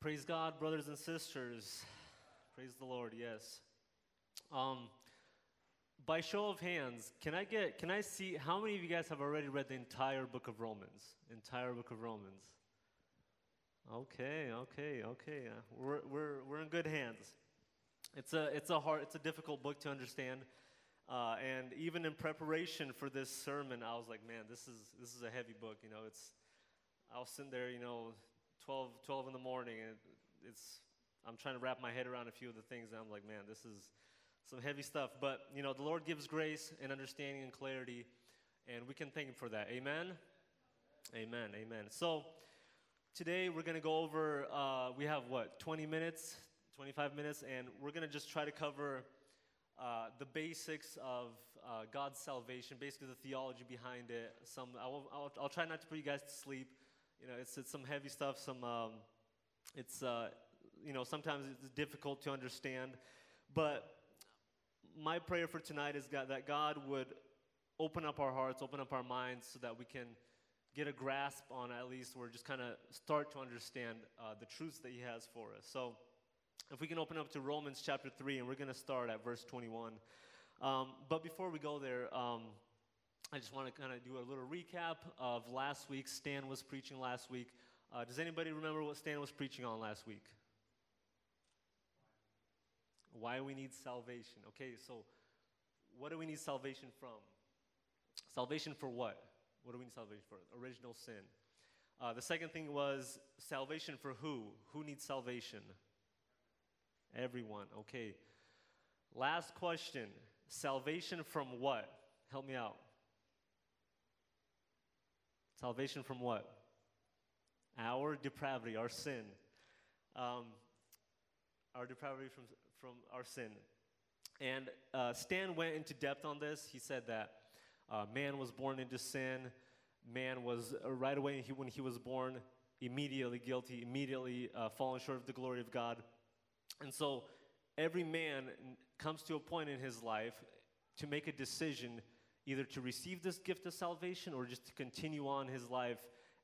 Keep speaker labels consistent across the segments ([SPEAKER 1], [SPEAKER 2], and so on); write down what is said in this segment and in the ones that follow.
[SPEAKER 1] Praise God, brothers and sisters. Praise the Lord, yes. Um, by show of hands, can I get can I see how many of you guys have already read the entire book of Romans? Entire book of Romans. Okay, okay, okay. Uh, we're, we're, we're in good hands. It's a, it's a hard, it's a difficult book to understand. Uh, and even in preparation for this sermon, I was like, man, this is, this is a heavy book. You know, it's, I was sitting there, you know, 12, 12 in the morning, and it's, I'm trying to wrap my head around a few of the things, and I'm like, man, this is some heavy stuff. But, you know, the Lord gives grace and understanding and clarity, and we can thank Him for that. Amen? Amen, amen. So, today we're going to go over, uh, we have what, 20 minutes, 25 minutes, and we're going to just try to cover uh, the basics of uh, God's salvation, basically the theology behind it. Some, I will, I'll, I'll, try not to put you guys to sleep. You know, it's, it's some heavy stuff. Some, um, it's, uh, you know, sometimes it's difficult to understand. But my prayer for tonight is God, that God would open up our hearts, open up our minds, so that we can get a grasp on at least, or just kind of start to understand uh, the truths that He has for us. So, if we can open up to Romans chapter 3, and we're going to start at verse 21. Um, but before we go there, um, I just want to kind of do a little recap of last week. Stan was preaching last week. Uh, does anybody remember what Stan was preaching on last week? Why we need salvation. Okay, so what do we need salvation from? Salvation for what? What do we need salvation for? Original sin. Uh, the second thing was salvation for who? Who needs salvation? Everyone. Okay. Last question salvation from what? Help me out. Salvation from what? Our depravity, our sin. Um, our depravity from, from our sin. And uh, Stan went into depth on this. He said that uh, man was born into sin. Man was uh, right away he, when he was born, immediately guilty, immediately uh, fallen short of the glory of God. And so every man comes to a point in his life to make a decision either to receive this gift of salvation or just to continue on his life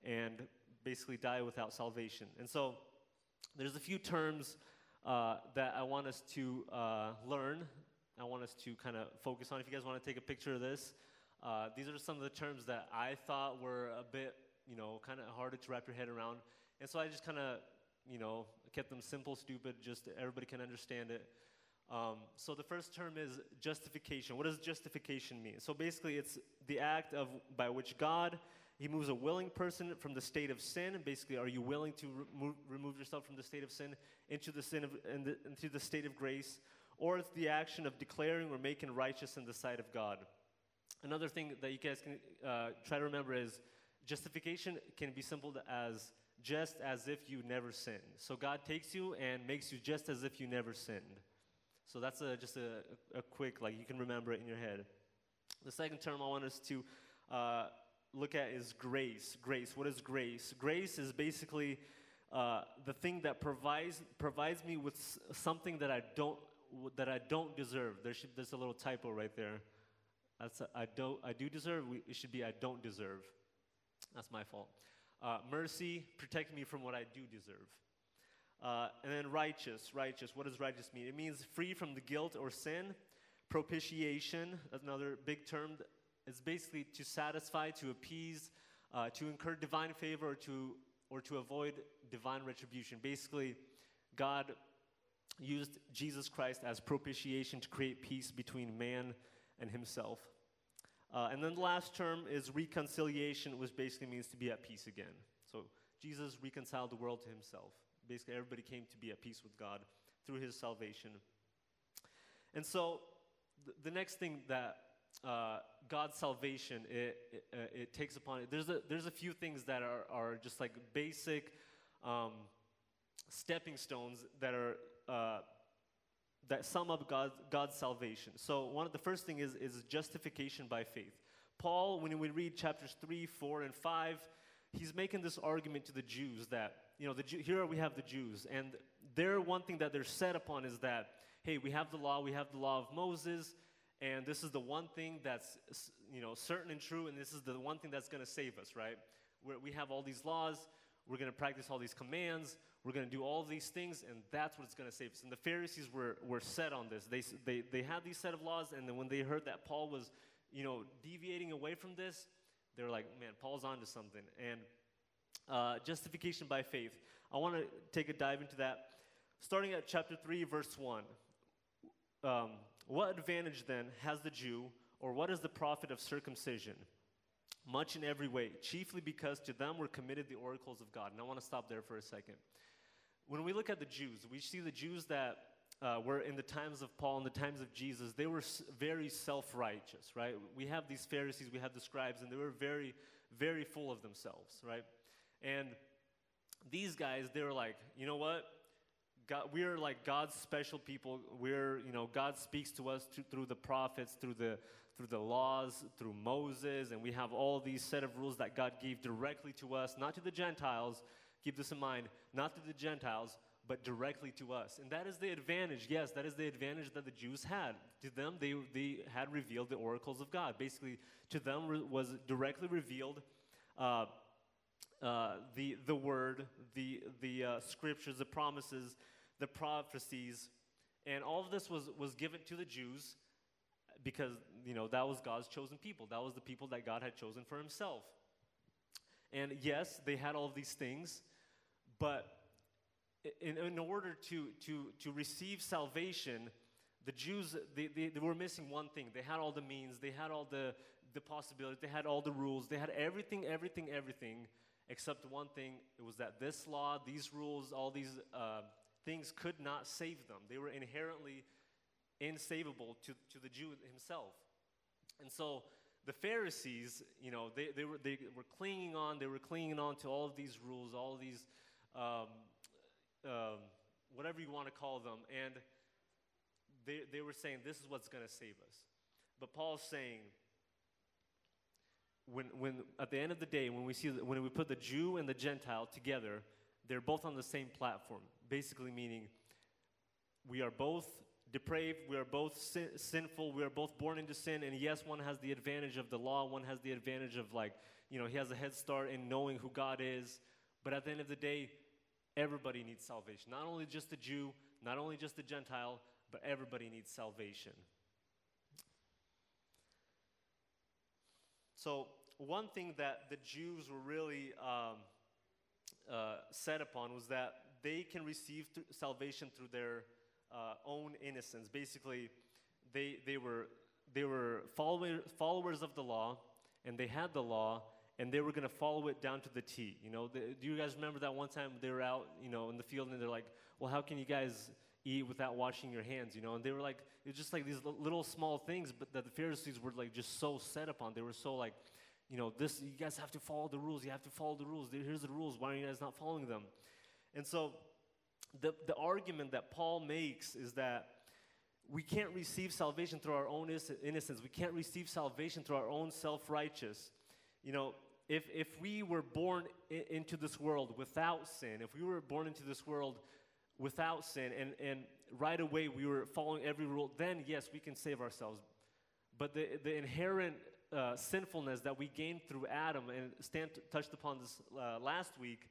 [SPEAKER 1] and basically die without salvation. And so there's a few terms uh, that I want us to uh, learn. I want us to kind of focus on. If you guys want to take a picture of this, uh, these are some of the terms that I thought were a bit, you know, kind of harder to wrap your head around. And so I just kind of, you know, kept them simple, stupid, just everybody can understand it. Um, so the first term is justification. What does justification mean? So basically, it's the act of by which God he moves a willing person from the state of sin. Basically, are you willing to remove, remove yourself from the state of sin into the sin of the, into the state of grace, or it's the action of declaring or making righteous in the sight of God. Another thing that you guys can uh, try to remember is justification can be simple as just as if you never sinned. So God takes you and makes you just as if you never sinned. So that's a, just a, a quick, like you can remember it in your head. The second term I want us to uh, look at is grace. Grace. What is grace? Grace is basically uh, the thing that provides provides me with something that I don't that I don't deserve. There should, there's a little typo right there. That's a, I don't I do deserve. It should be I don't deserve. That's my fault. Uh, mercy, protect me from what I do deserve. Uh, and then righteous, righteous. What does righteous mean? It means free from the guilt or sin. Propitiation, another big term. It's basically to satisfy, to appease, uh, to incur divine favor, or to or to avoid divine retribution. Basically, God used Jesus Christ as propitiation to create peace between man and himself. Uh, and then the last term is reconciliation, which basically means to be at peace again. So Jesus reconciled the world to himself. Basically, everybody came to be at peace with God through his salvation. And so th- the next thing that uh, God's salvation it, it, uh, it, takes upon it, there's a, there's a few things that are, are just like basic um, stepping stones that are uh, that sum up God, God's salvation. So one of the first thing is, is justification by faith. Paul, when we read chapters 3, 4, and 5, he's making this argument to the Jews that, you know, the, here we have the Jews, and their one thing that they're set upon is that, hey, we have the law, we have the law of Moses, and this is the one thing that's, you know, certain and true, and this is the one thing that's going to save us, right? Where we have all these laws, we're going to practice all these commands, we're going to do all these things, and that's what's going to save us. And the Pharisees were, were set on this. They, they, they had these set of laws, and then when they heard that Paul was, you know, deviating away from this, they were like, man, Paul's onto something. And uh, justification by faith. I want to take a dive into that. Starting at chapter 3, verse 1. Um, what advantage then has the Jew, or what is the profit of circumcision? Much in every way, chiefly because to them were committed the oracles of God. And I want to stop there for a second. When we look at the Jews, we see the Jews that uh, were in the times of Paul, in the times of Jesus, they were very self righteous, right? We have these Pharisees, we have the scribes, and they were very, very full of themselves, right? And these guys, they were like, you know what? God, we are like God's special people. We're, you know, God speaks to us to, through the prophets, through the through the laws, through Moses, and we have all these set of rules that God gave directly to us, not to the Gentiles. Keep this in mind, not to the Gentiles, but directly to us. And that is the advantage. Yes, that is the advantage that the Jews had. To them, they, they had revealed the oracles of God. Basically, to them was directly revealed uh, uh, the, the word, the, the uh, scriptures, the promises, the prophecies, and all of this was, was given to the Jews because, you know, that was God's chosen people. That was the people that God had chosen for himself. And yes, they had all of these things, but in, in order to, to, to receive salvation, the Jews, they, they, they were missing one thing. They had all the means, they had all the, the possibilities, they had all the rules, they had everything, everything, everything, except one thing. It was that this law, these rules, all these uh, things could not save them. They were inherently insavable to, to the Jew himself. And so the Pharisees, you know, they, they, were, they were clinging on, they were clinging on to all of these rules, all of these, um, um, whatever you want to call them. And they, they were saying, this is what's going to save us. But Paul's saying, when, when at the end of the day, when we see when we put the Jew and the Gentile together, they're both on the same platform. Basically, meaning we are both depraved, we are both sin, sinful, we are both born into sin, and yes, one has the advantage of the law, one has the advantage of like, you know, he has a head start in knowing who God is. But at the end of the day, everybody needs salvation. Not only just the Jew, not only just the Gentile, but everybody needs salvation. So, one thing that the Jews were really um, uh, set upon was that they can receive th- salvation through their uh, own innocence. Basically, they, they were, they were follower, followers of the law, and they had the law, and they were going to follow it down to the T. You know, the, do you guys remember that one time they were out, you know, in the field, and they're like, "Well, how can you guys eat without washing your hands?" You know, and they were like, it's just like these little small things, but that the Pharisees were like just so set upon. They were so like, you know, this you guys have to follow the rules. You have to follow the rules. Here's the rules. Why are you guys not following them? And so, the the argument that Paul makes is that we can't receive salvation through our own innocence. We can't receive salvation through our own self righteous. You know, if, if we were born into this world without sin, if we were born into this world without sin, and, and right away we were following every rule, then yes, we can save ourselves. But the, the inherent uh, sinfulness that we gained through Adam, and Stan t- touched upon this uh, last week,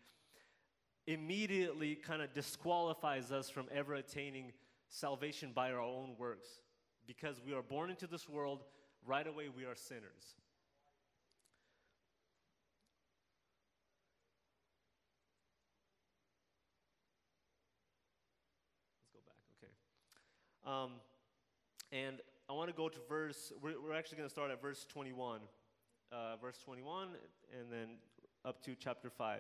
[SPEAKER 1] immediately kind of disqualifies us from ever attaining salvation by our own works. Because we are born into this world, right away we are sinners. Let's go back, okay. Um, and I want to go to verse, we're, we're actually going to start at verse 21. Uh, verse 21, and then up to chapter 5.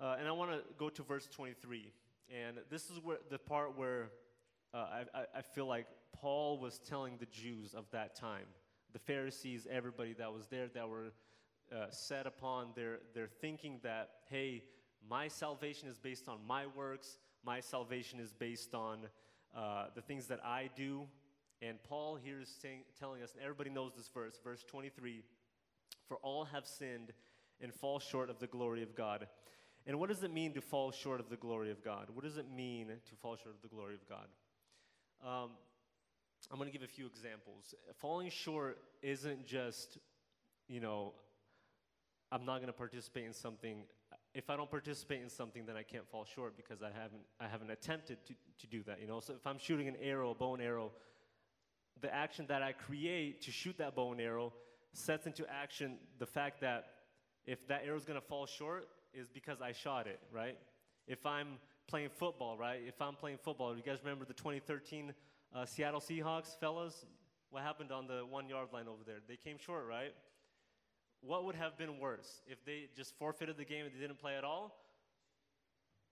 [SPEAKER 1] Uh, and I want to go to verse 23. And this is where the part where uh, I, I, feel like Paul was telling the Jews of that time, the Pharisees, everybody that was there that were uh, set upon their, their thinking that, hey, my salvation is based on my works, my salvation is based on uh, the things that I do. And Paul here is saying, telling us, and everybody knows this verse, verse 23 For all have sinned and fall short of the glory of God. And what does it mean to fall short of the glory of God? What does it mean to fall short of the glory of God? Um, I'm going to give a few examples. Falling short isn't just, you know, I'm not going to participate in something. If I don't participate in something, then I can't fall short because I haven't, I haven't attempted to, to do that, you know? So if I'm shooting an arrow, a bow and arrow, the action that I create to shoot that bow and arrow sets into action the fact that if that arrow is going to fall short, is because I shot it, right? If I'm playing football, right? If I'm playing football, you guys remember the 2013 uh, Seattle Seahawks, fellas? What happened on the one yard line over there? They came short, right? What would have been worse if they just forfeited the game and they didn't play at all?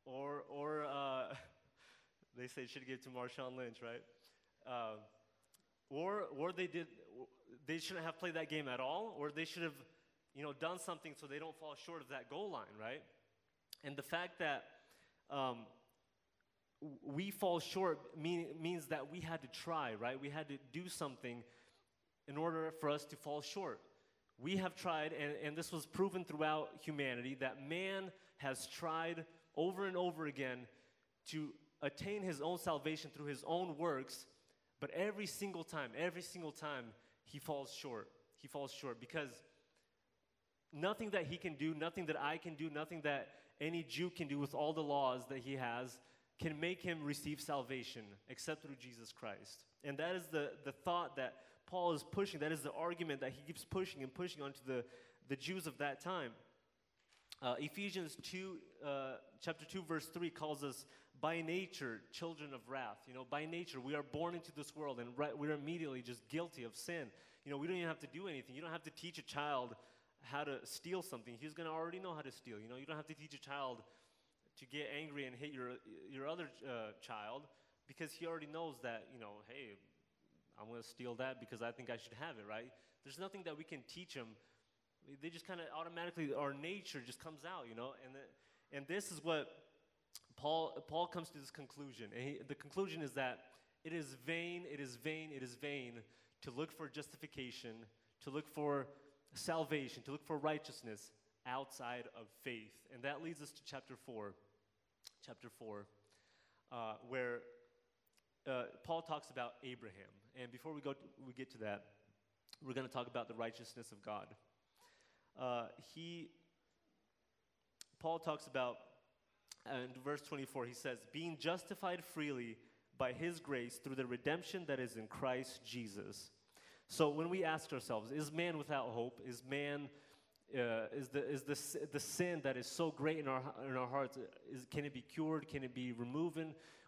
[SPEAKER 1] Or, or uh, they say should give to Marshawn Lynch, right? Uh, or, or they did, they shouldn't have played that game at all, or they should have, you know, done something so they don't fall short of that goal line, right? And the fact that um, we fall short mean, means that we had to try, right? We had to do something in order for us to fall short. We have tried, and, and this was proven throughout humanity, that man has tried over and over again to attain his own salvation through his own works, but every single time, every single time, he falls short. He falls short because nothing that he can do, nothing that I can do, nothing that any Jew can do with all the laws that he has can make him receive salvation except through Jesus Christ. And that is the, the thought that Paul is pushing. That is the argument that he keeps pushing and pushing onto the, the Jews of that time. Uh, Ephesians 2, uh, chapter 2, verse 3 calls us by nature children of wrath. You know, by nature, we are born into this world and right, we're immediately just guilty of sin. You know, we don't even have to do anything. You don't have to teach a child how to steal something. He's going to already know how to steal. You know, you don't have to teach a child to get angry and hit your, your other uh, child because he already knows that, you know, hey, I'm going to steal that because I think I should have it, right? There's nothing that we can teach them. They just kind of automatically, our nature just comes out, you know? And, the, and this is what Paul, Paul comes to this conclusion. And he, the conclusion is that it is vain, it is vain, it is vain to look for justification, to look for salvation, to look for righteousness outside of faith. And that leads us to chapter 4. Chapter 4, uh, where uh, Paul talks about Abraham. And before we, go to, we get to that, we're going to talk about the righteousness of God. Uh, he, Paul talks about, in verse 24, he says, being justified freely by his grace through the redemption that is in Christ Jesus. So when we ask ourselves, is man without hope? Is man, uh, is, the, is the, the sin that is so great in our, in our hearts, is, can it be cured? Can it be removed?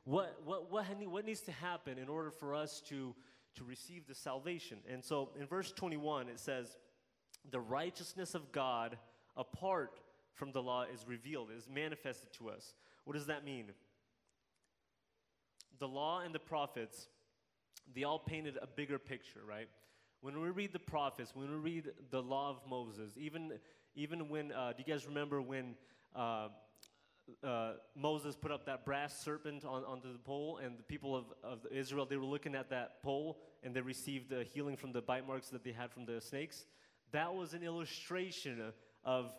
[SPEAKER 1] What, what, what, what needs to happen in order for us to, to receive the salvation? And so in verse 21, it says, the righteousness of God apart from the law is revealed, is manifested to us. What does that mean? The law and the prophets, they all painted a bigger picture, right? When we read the prophets, when we read the law of Moses, even, even when, uh, do you guys remember when uh, uh, Moses put up that brass serpent on, onto the pole, and the people of, of Israel, they were looking at that pole, and they received the healing from the bite marks that they had from the snakes? That was an illustration of,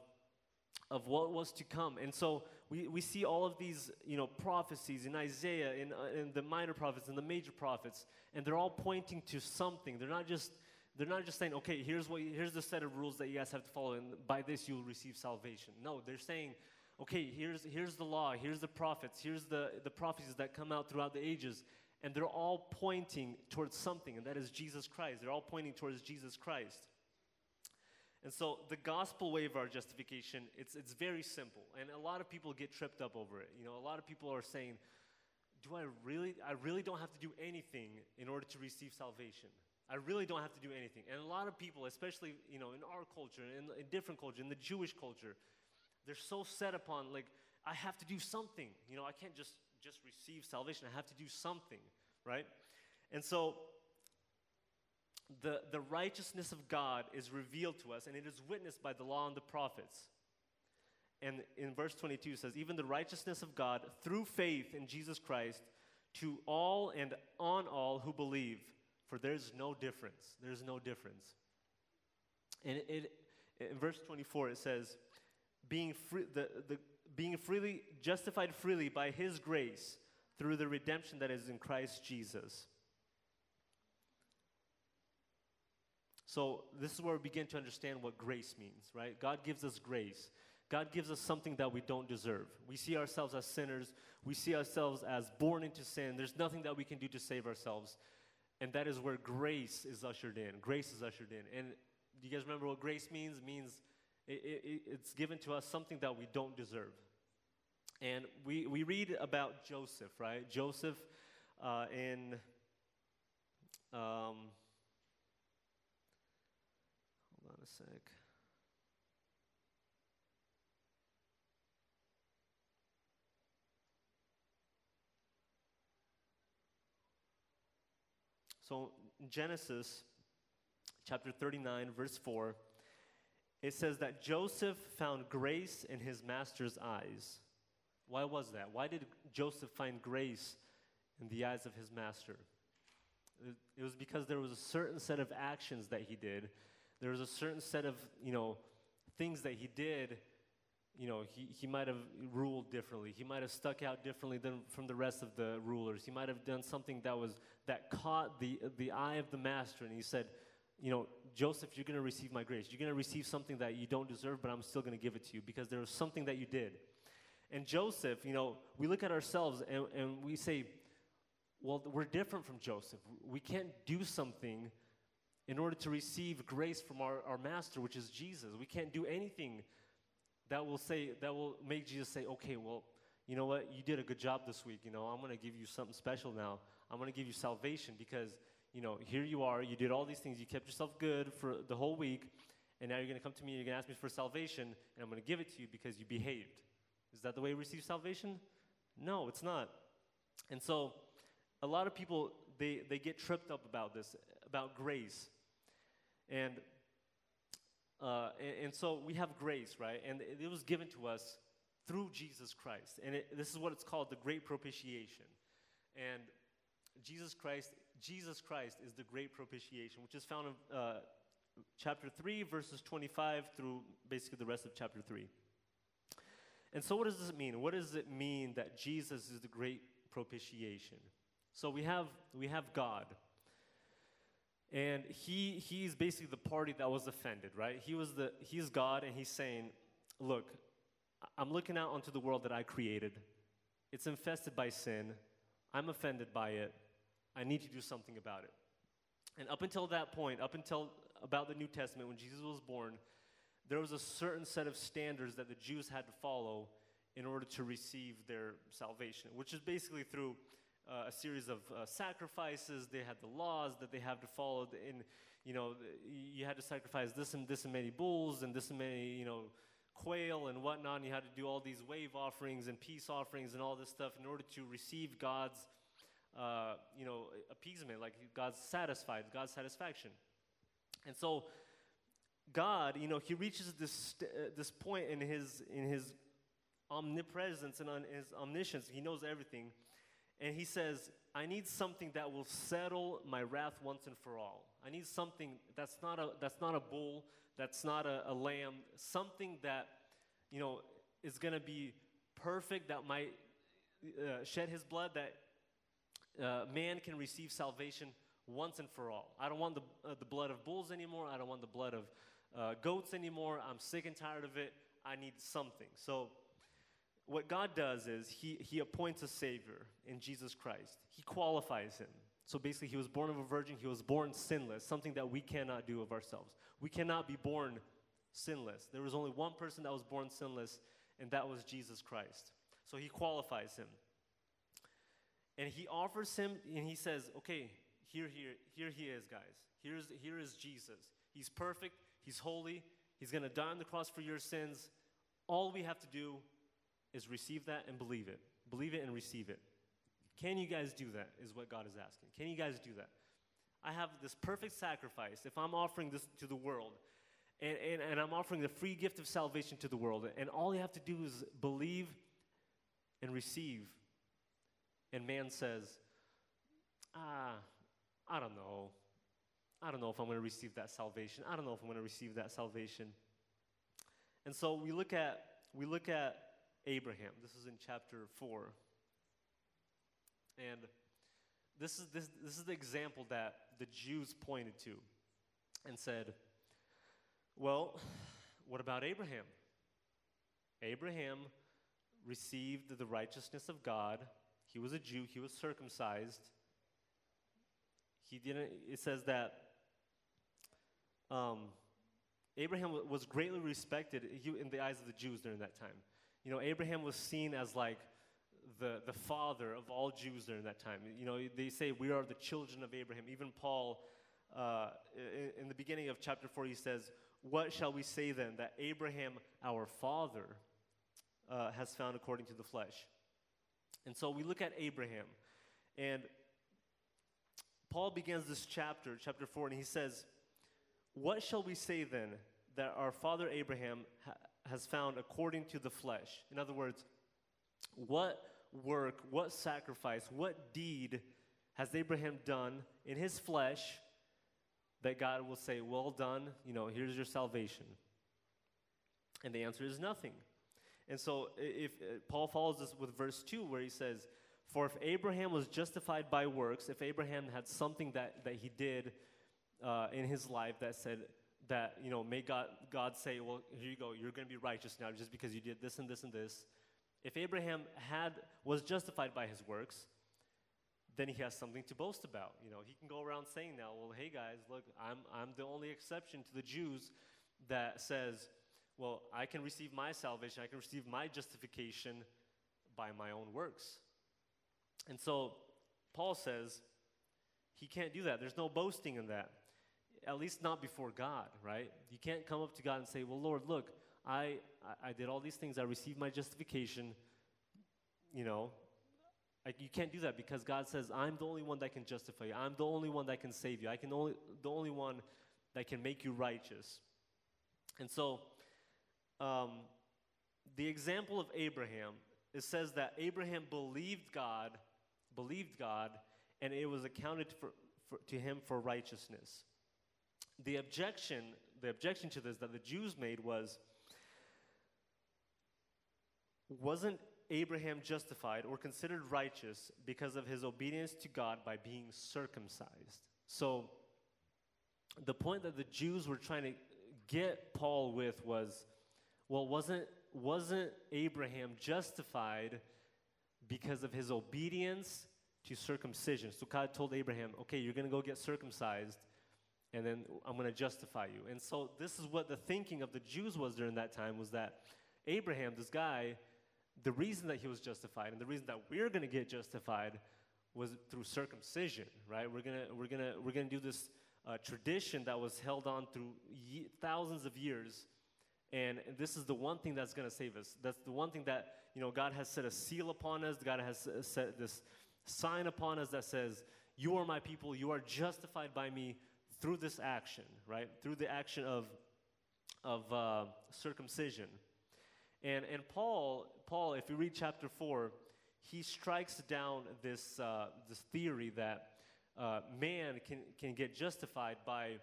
[SPEAKER 1] of what was to come. And so we, we see all of these, you know, prophecies in Isaiah, in, uh, in the minor prophets, and the major prophets, and they're all pointing to something. They're not just they're not just saying, okay, here's, what, here's the set of rules that you guys have to follow, and by this you'll receive salvation. No, they're saying, okay, here's, here's the law, here's the prophets, here's the, the prophecies that come out throughout the ages, and they're all pointing towards something, and that is Jesus Christ. They're all pointing towards Jesus Christ. And so the gospel way of our justification, it's, it's very simple. And a lot of people get tripped up over it. You know, a lot of people are saying, do I really, I really don't have to do anything in order to receive salvation. I really don't have to do anything. And a lot of people, especially you know in our culture, in, in different culture, in the Jewish culture, they're so set upon like I have to do something. You know, I can't just just receive salvation. I have to do something, right? And so the, the righteousness of God is revealed to us, and it is witnessed by the law and the prophets. And in verse 22 says, Even the righteousness of God through faith in Jesus Christ to all and on all who believe. For there's no difference. There's no difference. And it, it, in verse 24, it says, being, free, the, the, being freely justified freely by his grace through the redemption that is in Christ Jesus. So this is where we begin to understand what grace means, right? God gives us grace. God gives us something that we don't deserve. We see ourselves as sinners. We see ourselves as born into sin. There's nothing that we can do to save ourselves. And that is where grace is ushered in. Grace is ushered in. And do you guys remember what grace means? It means it, it, it's given to us something that we don't deserve. And we, we read about Joseph, right? Joseph uh, in. Um, hold on a sec. So, Genesis chapter 39, verse 4, it says that Joseph found grace in his master's eyes. Why was that? Why did Joseph find grace in the eyes of his master? It was because there was a certain set of actions that he did. There was a certain set of, you know, things that he did you know, he, he might have ruled differently. He might have stuck out differently than from the rest of the rulers. He might have done something that was that caught the the eye of the master, and he said, you know, Joseph, you're going to receive my grace. You're going to receive something that you don't deserve, but I'm still going to give it to you because there was something that you did. And Joseph, you know, we look at ourselves and, and we say, well, we're different from Joseph. We can't do something in order to receive grace from our, our master, which is Jesus. We can't do anything that will say that will make Jesus say, okay, well, you know what, you did a good job this week. You know, I'm going to give you something special now. I'm going to give you salvation because you know here you are. You did all these things. You kept yourself good for the whole week, and now you're going to come to me. and You're going to ask me for salvation, and I'm going to give it to you because you behaved. Is that the way we receive salvation? No, it's not. And so, a lot of people they they get tripped up about this about grace, and uh, and, and, so we have grace, right? And it, it was given to us through Jesus Christ. And it, this is what it's called the great propitiation. And Jesus Christ, Jesus Christ is the great propitiation, which is found in uh, chapter 3, verses 25 through basically the rest of chapter 3. And so, what does this mean? What does it mean that Jesus is the great propitiation? So, we have, we have God, and he he's basically the party that was offended right? He was the he's god and he's saying look i'm looking out onto the world that i created. It's infested by sin. I'm offended by it. I need to do something about it. And up until that point up until about the new testament when jesus was born there was a certain set of standards that the jews had to follow in order to receive their salvation which is basically through uh, a series of uh, sacrifices. They had the laws that they have to follow. In you know, you had to sacrifice this and this and many bulls and this and many you know quail and whatnot. And you had to do all these wave offerings and peace offerings and all this stuff in order to receive God's uh, you know appeasement, like God's satisfied, God's satisfaction. And so God, you know, He reaches this uh, this point in His in His omnipresence and on His omniscience. He knows everything and he says, I need something that will settle my wrath once and for all. I need something that's not a, that's not a bull, that's not a, a lamb, something that, you know, is going to be perfect, that might uh, shed his blood, that uh, man can receive salvation once and for all. I don't want the, uh, the blood of bulls anymore. I don't want the blood of uh, goats anymore. I'm sick and tired of it. I need something. So what God does is he, he appoints a Savior in Jesus Christ. He qualifies him. So basically, he was born of a virgin, he was born sinless, something that we cannot do of ourselves. We cannot be born sinless. There was only one person that was born sinless, and that was Jesus Christ. So he qualifies him. And he offers him, and he says, Okay, here, here, here he is, guys. Here's, here is Jesus. He's perfect, he's holy, he's gonna die on the cross for your sins. All we have to do is receive that and believe it. Believe it and receive it. Can you guys do that? Is what God is asking. Can you guys do that? I have this perfect sacrifice. If I'm offering this to the world, and, and, and I'm offering the free gift of salvation to the world, and all you have to do is believe and receive, and man says, ah, I don't know. I don't know if I'm going to receive that salvation. I don't know if I'm going to receive that salvation. And so we look at we look at Abraham. This is in chapter 4. And this is, this, this is the example that the Jews pointed to. and said, Well, what about Abraham? Abraham received the righteousness of God. He was a Jew, he was circumcised. He didn't, it says that um, Abraham was greatly respected in the eyes of the Jews during that time. You know, Abraham was seen as like the, the father of all Jews during that time. You know, they say we are the children of Abraham. Even Paul, uh, in, in the beginning of chapter 4, he says, What shall we say then? That Abraham, our father, uh, has found according to the flesh. And so we look at Abraham, and Paul begins this chapter, chapter 4, and he says, What shall we say then that our father Abraham ha- has found according to the flesh? In other words, what work, what sacrifice, what deed has Abraham done in his flesh that God will say, Well done, you know, here's your salvation? And the answer is nothing. And so if uh, Paul follows this with verse 2 where he says, For if Abraham was justified by works, if Abraham had something that, that he did uh, in his life that said, that, you know, may God, God say, well, here you go, you're going to be righteous now just because you did this and this and this. If Abraham had, was justified by his works, then he has something to boast about. You know, he can go around saying now, well, hey guys, look, I'm, I'm the only exception to the Jews that says, well, I can receive my salvation, I can receive my justification by my own works. And so Paul says he can't do that. There's no boasting in that. At least not before God, right? You can't come up to God and say, Well, Lord, look, I, I, did all these things, I received my justification. You know, I, you can't do that because God says, I'm the only one that can justify you. I'm the only one that can save you. I can only the only one that can make you righteous. And so um, the example of Abraham, it says that Abraham believed God, believed God, and it was accounted for, for, to him for righteousness. The objection, the objection to this that the Jews made was, wasn't Abraham justified or considered righteous because of his obedience to God by being circumcised? So, the point that the Jews were trying to get Paul with was well, wasn't, wasn't Abraham justified because of his obedience to circumcision? So God told Abraham, okay, you're going to go get circumcised, and then I'm going to justify you. And so this is what the thinking of the Jews was during that time was that Abraham, this guy, the reason that he was justified and the reason that we're going to get justified was through circumcision, right? We're going to we're going to we're going to do this uh, tradition that was held on through ye- thousands of years and this is the one thing that's going to save us. That's the one thing that, you know, God has set a seal upon us. God has set this sign upon us that says, You are my people. You are justified by me through this action, right? Through the action of, of uh, circumcision. And, and Paul, Paul, if you read chapter 4, he strikes down this, uh, this theory that uh, man can, can get justified by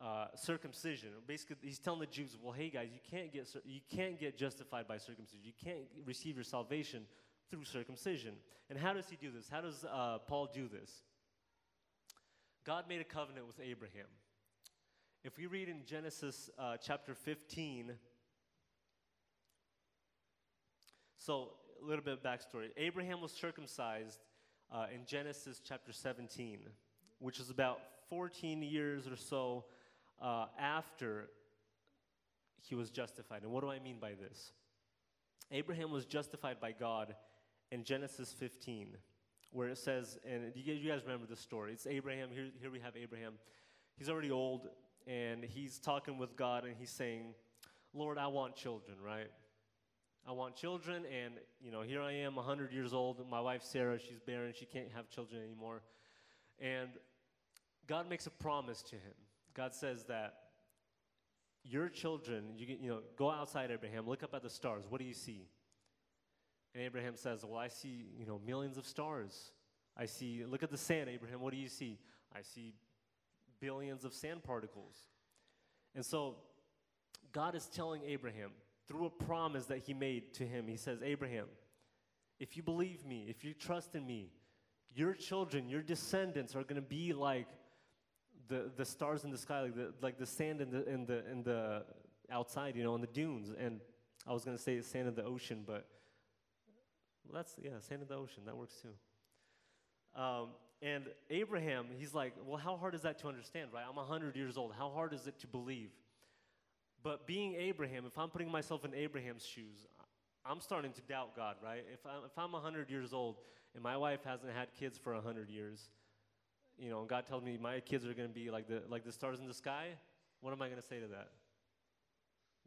[SPEAKER 1] uh, circumcision. Basically, he's telling the Jews, well, hey guys, you can't get you can't get justified by circumcision. You can't receive your salvation through circumcision. And how does he do this? How does uh, Paul do this? God made a covenant with Abraham. If we read in Genesis uh, chapter 15, so a little bit of backstory. Abraham was circumcised uh, in Genesis chapter 17, which is about 14 years or so uh, after he was justified. And what do I mean by this? Abraham was justified by God in Genesis 15, where it says, and you guys remember the story. It's Abraham. Here, here we have Abraham. He's already old, and he's talking with God, and he's saying, Lord, I want children, right? I want children, and you know, here I am, 100 years old. My wife Sarah, she's barren. She can't have children anymore. And God makes a promise to him. God says that your children, you, you know, go outside Abraham, look up at the stars. What do you see? And Abraham says, Well, I see, you know, millions of stars. I see, look at the sand, Abraham. What do you see? I see billions of sand particles. And so God is telling Abraham through a promise that he made to him, he says, Abraham, if you believe me, if you trust in me, your children, your descendants are going to be like the, the stars in the sky, like the, like the sand in the, in, the, in the outside, you know, in the dunes. And I was going to say the sand in the ocean, but well, that's, yeah, sand in the ocean. That works too. Um, and Abraham, he's like, well, how hard is that to understand, right? I'm 100 years old. How hard is it to believe? But being Abraham, if I'm putting myself in Abraham's shoes, I'm starting to doubt God, right? If I'm, if I'm 100 years old and my wife hasn't had kids for 100 years, you know, and God tells me my kids are going to be like the, like the stars in the sky, what am I going to say to that?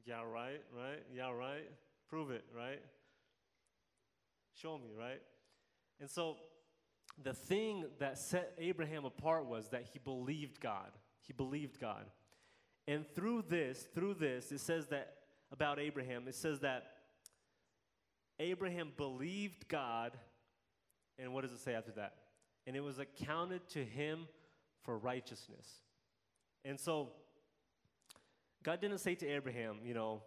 [SPEAKER 1] Yeah, right, right? Yeah, right? Prove it, right? Show me, right? And so the thing that set Abraham apart was that he believed God. He believed God. And through this, through this, it says that about Abraham, it says that Abraham believed God, and what does it say after that? And it was accounted to him for righteousness. And so, God didn't say to Abraham, you know,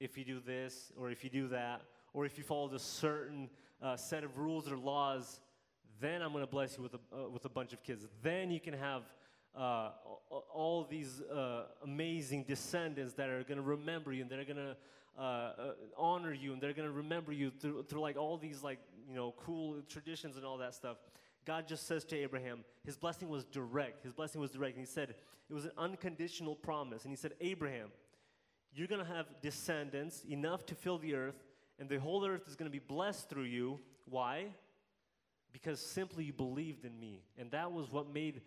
[SPEAKER 1] if you do this, or if you do that, or if you follow a certain uh, set of rules or laws, then I'm going to bless you with a, uh, with a bunch of kids. Then you can have uh, all these uh, amazing descendants that are going to remember you and they're going to uh, uh, honor you and they're going to remember you through, through like all these like you know cool traditions and all that stuff. God just says to abraham his blessing was direct. His blessing was direct. And he said it was an unconditional promise. And he said abraham you're going to have descendants enough to fill the earth and the whole earth is going to be blessed through you why because simply you believed in me and that was what made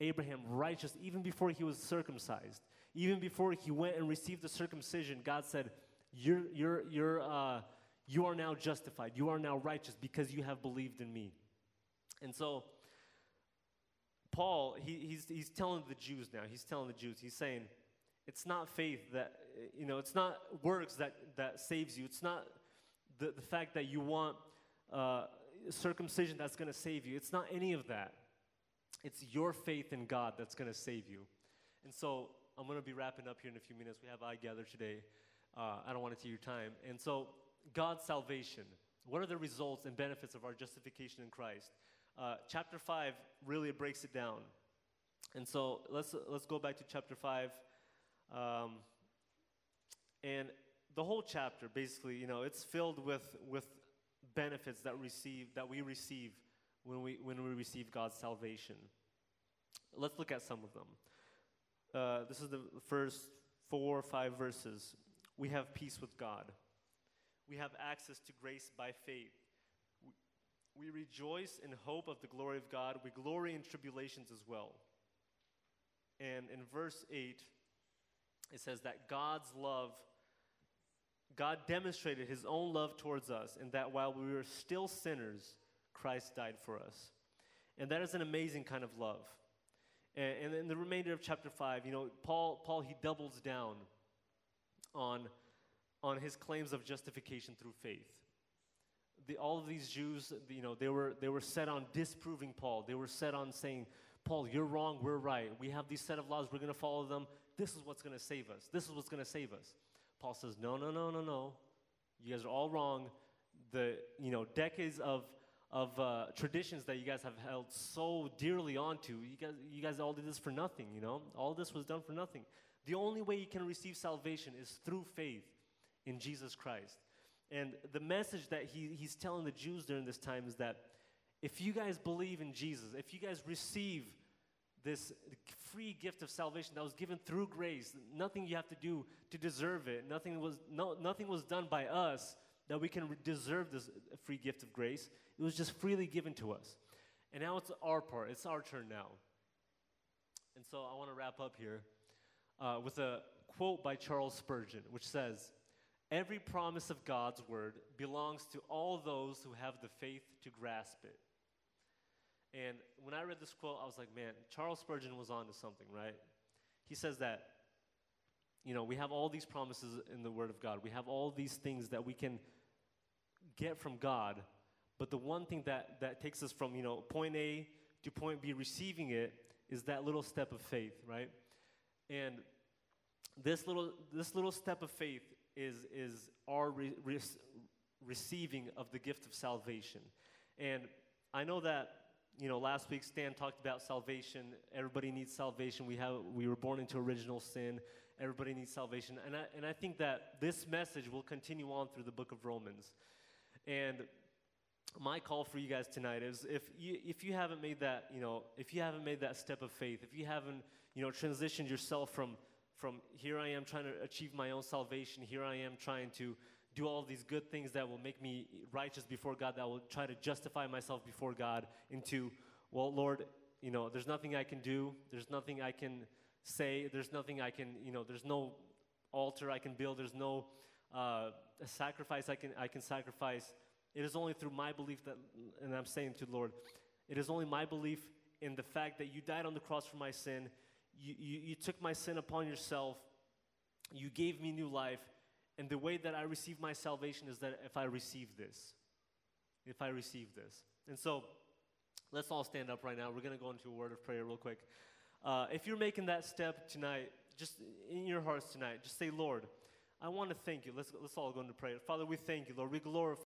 [SPEAKER 1] Abraham righteous even before he was circumcised. Even before he went and received the circumcision, God said, You're, you're, you're, uh, You are now justified. You are now righteous because you have believed in me. And so, Paul, he, he's, he's telling the Jews now, he's telling the Jews, he's saying, it's not faith that, you know, it's not works that, that saves you. It's not the, the fact that you want uh, circumcision that's going to save you. It's not any of that. It's your faith in God that's going to save you. And so I'm going to be wrapping up here in a few minutes. We have I gather today. Uh, I don't want to take your time. And so, God's salvation. What are the results and benefits of our justification in Christ? Uh, chapter 5 really breaks it down. And so let's, let's go back to chapter 5. Um, and the whole chapter, basically, you know, it's filled with, with benefits that, receive, that we receive when we, when we receive God's salvation. Let's look at some of them. Uh, this is the first four or five verses. We have peace with God. We have access to grace by faith. We, we rejoice in hope of the glory of God. We glory in tribulations as well. And in verse 8, it says that God's love, God demonstrated his own love towards us, in that while we were still sinners, Christ died for us. And that is an amazing kind of love. And, and in the remainder of chapter 5, you know, Paul, Paul he doubles down on, on his claims of justification through faith. The, all of these Jews, you know, they were, they were set on disproving Paul. They were set on saying, Paul, you're wrong, we're right. We have these set of laws, we're going to follow them. This is what's going to save us. This is what's going to save us. Paul says, no, no, no, no, no. You guys are all wrong. The, you know, decades of of uh, traditions that you guys have held so dearly onto. You guys, you guys all did this for nothing, you know? All this was done for nothing. The only way you can receive salvation is through faith in Jesus Christ. And the message that he, he's telling the Jews during this time is that if you guys believe in Jesus, if you guys receive this free gift of salvation that was given through grace, nothing you have to do to deserve it, nothing was, no, nothing was done by us that we can deserve this free gift of grace. It was just freely given to us. And now it's our part, it's our turn now. And so I want to wrap up here uh, with a quote by Charles Spurgeon, which says, Every promise of God's word belongs to all those who have the faith to grasp it. And when I read this quote, I was like, man, Charles Spurgeon was on to something, right? He says that, you know, we have all these promises in the Word of God. We have all these things that we can get from God, but the one thing that, that takes us from, you know, point A to point B, receiving it, is that little step of faith, right? And this little, this little step of faith is, is our re- re- receiving of the gift of salvation. And I know that, you know, last week Stan talked about salvation. Everybody needs salvation. We have we were born into original sin. Everybody needs salvation, and I and I think that this message will continue on through the book of Romans. And my call for you guys tonight is if you if you haven't made that you know if you haven't made that step of faith, if you haven't you know transitioned yourself from from here I am trying to achieve my own salvation, here I am trying to do all these good things that will make me righteous before God, that will try to justify myself before God into, well, Lord, you know, there's nothing I can do, there's nothing I can say, there's nothing I can, you know, there's no altar I can build, there's no uh, sacrifice I can, I can sacrifice. It is only through my belief that, and I'm saying to the Lord, it is only my belief in the fact that you died on the cross for my sin, you, you, you took my sin upon yourself, you gave me new life, and the way that I receive my salvation is that if I receive this, if I receive this. And so, let's all stand up right now. We're going to go into a word of prayer real quick. Uh, if you're making that step tonight, just in your hearts tonight, just say, Lord, I want to thank you. Let's, let's all go into prayer. Father, we thank you, Lord. We glorify.